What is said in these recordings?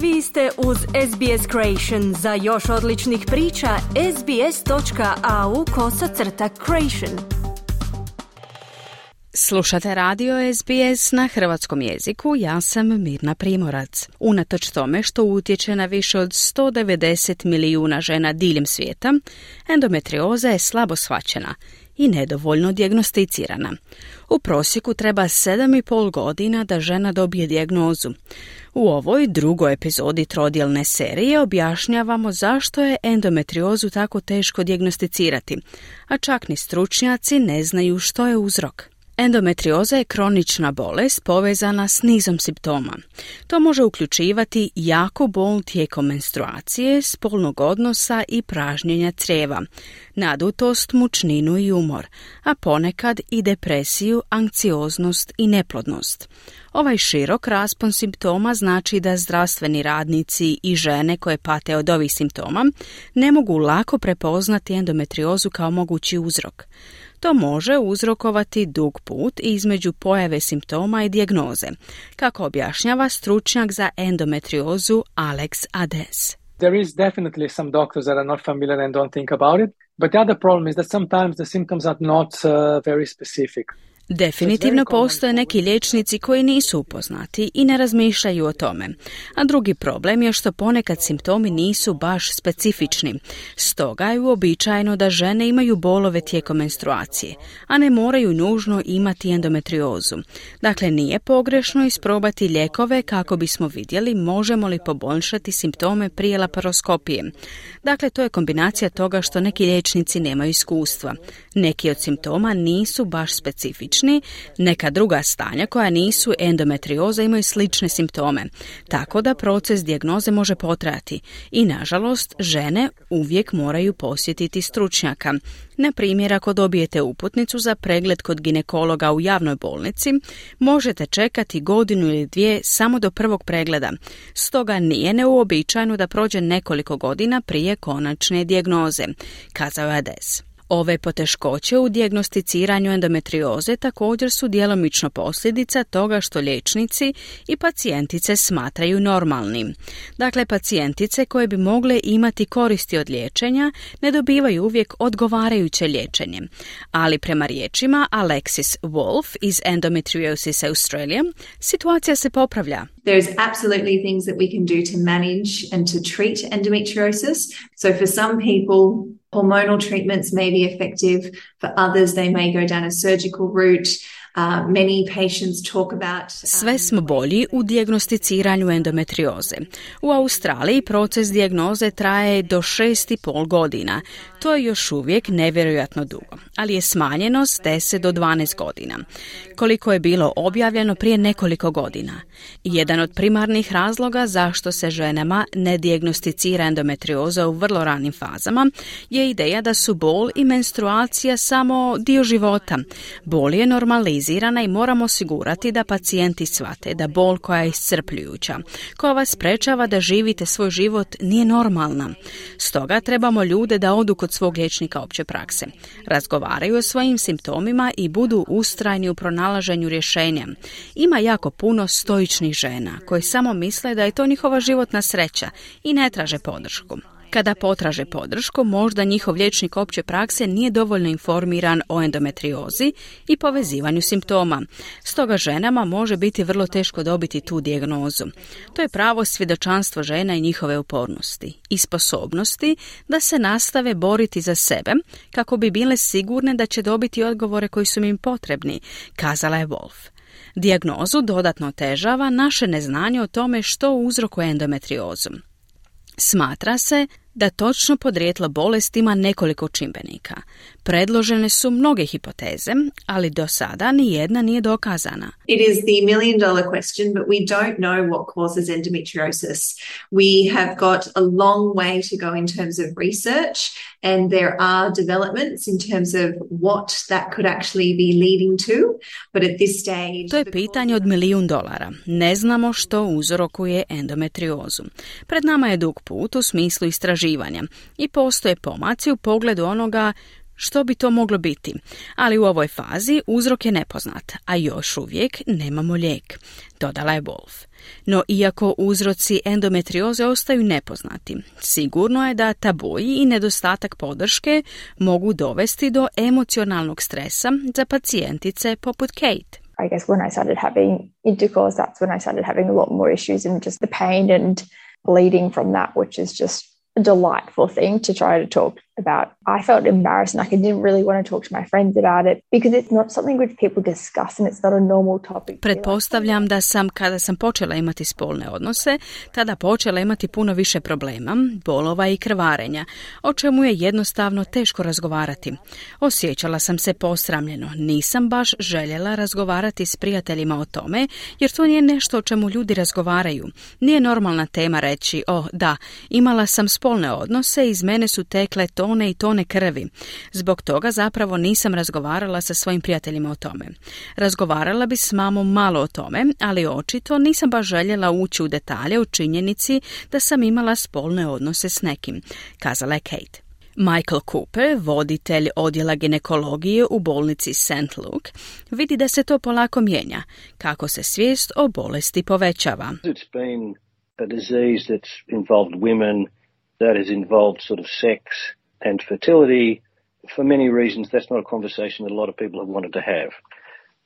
Vi ste uz SBS Creation. Za još odličnih priča, sbs.au kosacrta creation. Slušate radio SBS na hrvatskom jeziku, ja sam Mirna Primorac. Unatoč tome što utječe na više od 190 milijuna žena diljem svijeta, endometrioza je slabo shvaćena i nedovoljno dijagnosticirana. U prosjeku treba 7,5 godina da žena dobije dijagnozu. U ovoj drugoj epizodi trodjelne serije objašnjavamo zašto je endometriozu tako teško dijagnosticirati, a čak ni stručnjaci ne znaju što je uzrok. Endometrioza je kronična bolest povezana s nizom simptoma. To može uključivati jako bol tijekom menstruacije, spolnog odnosa i pražnjenja crijeva, nadutost, mučninu i umor, a ponekad i depresiju, anksioznost i neplodnost. Ovaj širok raspon simptoma znači da zdravstveni radnici i žene koje pate od ovih simptoma ne mogu lako prepoznati endometriozu kao mogući uzrok. To može uzrokovati dug put između pojave simptoma i dijagnoze, kako objašnjava stručnjak za endometriozu Alex Ades. There is definitely some doctors that are not familiar and don't think about it, but the other problem is that sometimes the symptoms are not uh, very specific. Definitivno postoje neki liječnici koji nisu upoznati i ne razmišljaju o tome. A drugi problem je što ponekad simptomi nisu baš specifični. Stoga je uobičajeno da žene imaju bolove tijekom menstruacije, a ne moraju nužno imati endometriozu. Dakle, nije pogrešno isprobati lijekove kako bismo vidjeli možemo li poboljšati simptome prije laparoskopije. Dakle, to je kombinacija toga što neki liječnici nemaju iskustva. Neki od simptoma nisu baš specifični neka druga stanja koja nisu endometrioza imaju slične simptome, tako da proces dijagnoze može potrajati i nažalost žene uvijek moraju posjetiti stručnjaka. Na primjer, ako dobijete uputnicu za pregled kod ginekologa u javnoj bolnici, možete čekati godinu ili dvije samo do prvog pregleda. Stoga nije neuobičajeno da prođe nekoliko godina prije konačne dijagnoze, kazao je Ades. Ove poteškoće u dijagnosticiranju endometrioze također su djelomično posljedica toga što liječnici i pacijentice smatraju normalnim. Dakle, pacijentice koje bi mogle imati koristi od liječenja ne dobivaju uvijek odgovarajuće liječenje. Ali prema riječima Alexis Wolf iz Endometriosis Australia, situacija se popravlja. There's absolutely things that we can do to manage and to treat endometriosis. So for some people, hormonal treatments may be effective. For others, they may go down a surgical route. Uh, about, um, Sve smo bolji u dijagnosticiranju endometrioze. U Australiji proces dijagnoze traje do 6,5 godina. To je još uvijek nevjerojatno dugo, ali je smanjeno s 10 do 12 godina, koliko je bilo objavljeno prije nekoliko godina. Jedan od primarnih razloga zašto se ženama ne dijagnosticira endometrioza u vrlo ranim fazama je ideja da su bol i menstruacija samo dio života. Bol je normalizirana i moramo osigurati da pacijenti shvate da bol koja je iscrpljujuća, koja vas sprečava da živite svoj život, nije normalna. Stoga trebamo ljude da odu kod svog liječnika opće prakse. Razgovaraju o svojim simptomima i budu ustrajni u pronalaženju rješenja. Ima jako puno stoičnih žena koji samo misle da je to njihova životna sreća i ne traže podršku. Kada potraže podršku, možda njihov liječnik opće prakse nije dovoljno informiran o endometriozi i povezivanju simptoma. Stoga ženama može biti vrlo teško dobiti tu dijagnozu. To je pravo svjedočanstvo žena i njihove upornosti i sposobnosti da se nastave boriti za sebe kako bi bile sigurne da će dobiti odgovore koji su im potrebni, kazala je Wolf. Dijagnozu dodatno težava naše neznanje o tome što uzrokuje endometriozu. Smatra se da točno podrijetlo bolesti ima nekoliko čimbenika. Predložene su mnoge hipoteze, ali do sada ni jedna nije dokazana. It is the million dollar question, but we don't know what causes endometriosis. We have got a long way to go in terms of research, and there are developments in terms of what that could actually be leading to, but at this stage... To je pitanje od milijun dolara. Ne znamo što uzrokuje endometriozu. Pred nama je dug put u smislu istraživanja i postoje pomaci u pogledu onoga što bi to moglo biti? Ali u ovoj fazi uzrok je nepoznat, a još uvijek nemamo lijek, dodala je Wolf. No iako uzroci endometrioze ostaju nepoznati, sigurno je da tabuji i nedostatak podrške mogu dovesti do emocionalnog stresa za pacijentice poput Kate. I guess when I started having intercourse, that's when I started having a lot more issues and just the pain and bleeding from that, which is just delightful thing to try to talk about. I felt embarrassed and like I didn't really want to talk to my friends about it because it's not something which people discuss and it's not a normal topic. Pretpostavljam da sam kada sam počela imati spolne odnose, tada počela imati puno više problema, bolova i krvarenja, o čemu je jednostavno teško razgovarati. Osjećala sam se posramljeno, nisam baš željela razgovarati s prijateljima o tome, jer to nije nešto o čemu ljudi razgovaraju. Nije normalna tema reći, oh da, imala sam spolne odnose, iz mene su tekle to tone i tone krvi. Zbog toga zapravo nisam razgovarala sa svojim prijateljima o tome. Razgovarala bi s mamom malo o tome, ali očito nisam baš željela ući u detalje u činjenici da sam imala spolne odnose s nekim, kazala je Kate. Michael Cooper, voditelj odjela ginekologije u bolnici St. Luke, vidi da se to polako mijenja, kako se svijest o bolesti povećava. It's been a disease that's involved women, that has involved sort of sex, and fertility, for many reasons, that's not a conversation that a lot of people have wanted to have.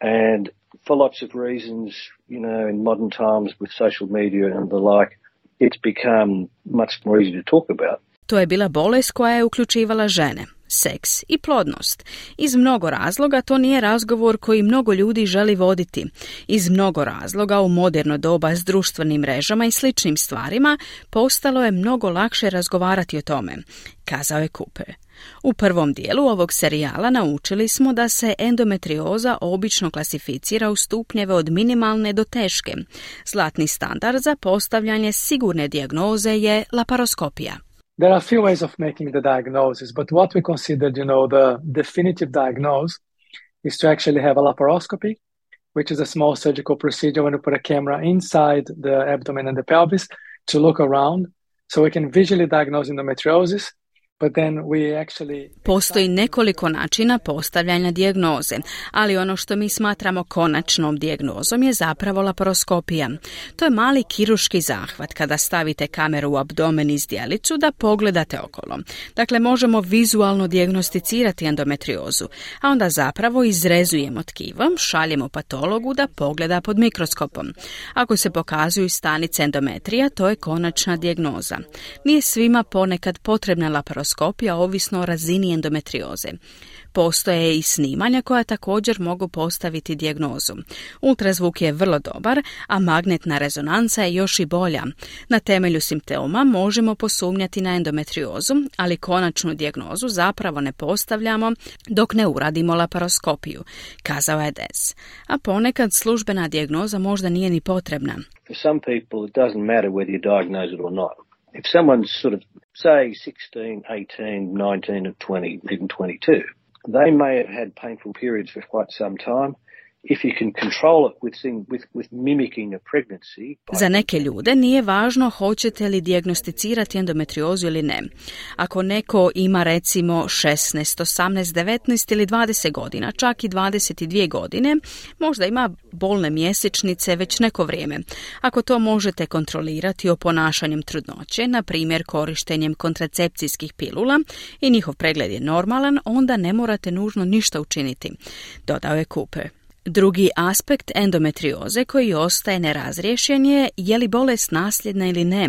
And for lots of reasons, you know, in modern times with social media and the like, it's become much more easy to talk about. To je bila bolest koja je uključivala žene, seks i plodnost. Iz mnogo razloga to nije razgovor koji mnogo ljudi želi voditi. Iz mnogo razloga u moderno doba s društvenim mrežama i sličnim stvarima postalo je mnogo lakše razgovarati o tome, kazao je Cooper. U prvom dijelu ovog serijala naučili smo da se endometrioza obično klasificira u stupnjeve od minimalne do teške. Zlatni standard za postavljanje sigurne dijagnoze je laparoskopija. There are a few ways of making the diagnosis, but what we considered, you know, the definitive diagnosis is to actually have a laparoscopy, which is a small surgical procedure when you put a camera inside the abdomen and the pelvis to look around. So we can visually diagnose endometriosis Postoji nekoliko načina postavljanja dijagnoze, ali ono što mi smatramo konačnom dijagnozom je zapravo laparoskopija. To je mali kiruški zahvat kada stavite kameru u abdomen i zdjelicu da pogledate okolo. Dakle, možemo vizualno dijagnosticirati endometriozu, a onda zapravo izrezujemo tkivo, šaljemo patologu da pogleda pod mikroskopom. Ako se pokazuju stanice endometrija, to je konačna dijagnoza. Nije svima ponekad potrebna laparoskopija laparoskopija ovisno o razini endometrioze. Postoje i snimanja koja također mogu postaviti dijagnozu. Ultrazvuk je vrlo dobar, a magnetna rezonanca je još i bolja. Na temelju simptoma možemo posumnjati na endometriozu, ali konačnu dijagnozu zapravo ne postavljamo dok ne uradimo laparoskopiju, kazao je Des. A ponekad službena dijagnoza možda nije ni potrebna. Some people it doesn't matter whether you diagnose it or not. If someone's sort of say 16, 18, 19 or 20, even 22, they may have had painful periods for quite some time. Za neke ljude nije važno hoćete li dijagnosticirati endometriozu ili ne. Ako neko ima recimo 16, 18, 19 ili 20 godina, čak i 22 godine, možda ima bolne mjesečnice već neko vrijeme. Ako to možete kontrolirati o ponašanjem trudnoće, na primjer korištenjem kontracepcijskih pilula i njihov pregled je normalan, onda ne morate nužno ništa učiniti, dodao je Cooper. Drugi aspekt endometrioze koji ostaje nerazriješen je je li bolest nasljedna ili ne.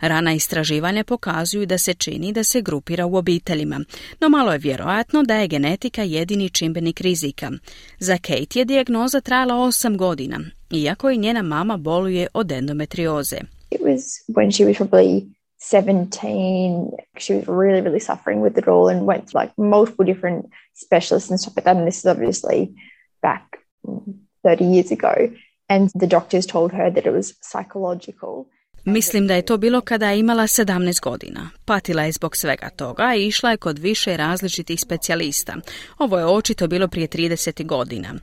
Rana istraživanja pokazuju da se čini da se grupira u obiteljima, no malo je vjerojatno da je genetika jedini čimbenik rizika. Za Kate je dijagnoza trajala 8 godina, iako i njena mama boluje od endometrioze. It was when she was probably 17, she was really, really suffering with it all and went to like multiple different specialists and stuff like that. And this is obviously back 30 years ago. And the doctors told her that it was psychological. Mislim da je to bilo kada je imala 17 godina. Patila je zbog svega toga i išla je kod više različitih specijalista. Ovo je očito bilo prije 30 godina.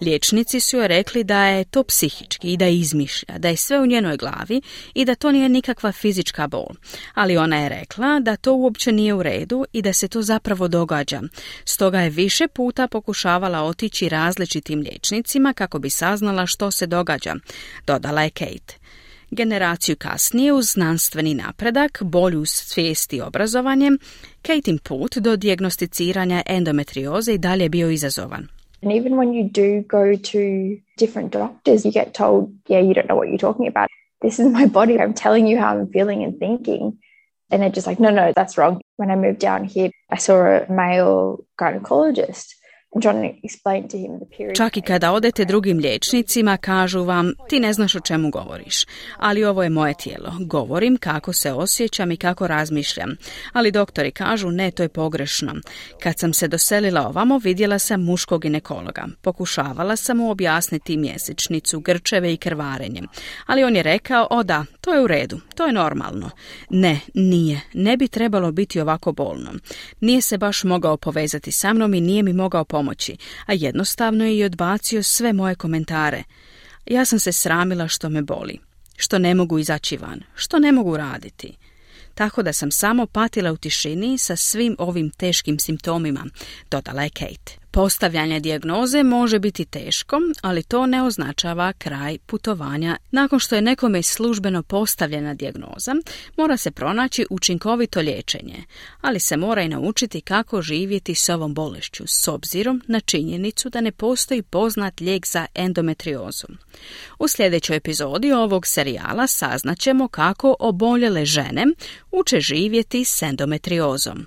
Liječnici su joj rekli da je to psihički i da izmišlja, da je sve u njenoj glavi i da to nije nikakva fizička bol. Ali ona je rekla da to uopće nije u redu i da se to zapravo događa. Stoga je više puta pokušavala otići različitim liječnicima kako bi saznala što se događa, dodala je Kate. Generaciju kasnije uz znanstveni napredak, bolju svijest i obrazovanje, Katin put do dijagnosticiranja endometrioze i dalje bio izazovan. And even when you do go to different doctors, you get told, yeah, you don't know what you're talking about. This is my body. I'm telling you how I'm feeling and thinking. And they're just like, no, no, that's wrong. When I moved down here, I saw a male gynecologist Čak i kada odete drugim liječnicima, kažu vam, ti ne znaš o čemu govoriš. Ali ovo je moje tijelo. Govorim kako se osjećam i kako razmišljam. Ali doktori kažu, ne, to je pogrešno. Kad sam se doselila ovamo, vidjela sam muškog ginekologa. Pokušavala sam mu objasniti mjesečnicu, grčeve i krvarenje. Ali on je rekao, o da, to je u redu, to je normalno. Ne, nije. Ne bi trebalo biti ovako bolno. Nije se baš mogao povezati sa mnom i nije mi mogao pomoći pomoći, a jednostavno je i odbacio sve moje komentare. Ja sam se sramila što me boli, što ne mogu izaći van, što ne mogu raditi. Tako da sam samo patila u tišini sa svim ovim teškim simptomima, dodala je Kate. Postavljanje dijagnoze može biti teško, ali to ne označava kraj putovanja. Nakon što je nekome službeno postavljena dijagnoza, mora se pronaći učinkovito liječenje, ali se mora i naučiti kako živjeti s ovom bolešću, s obzirom na činjenicu da ne postoji poznat lijek za endometriozu. U sljedećoj epizodi ovog serijala saznaćemo kako oboljele žene uče živjeti s endometriozom.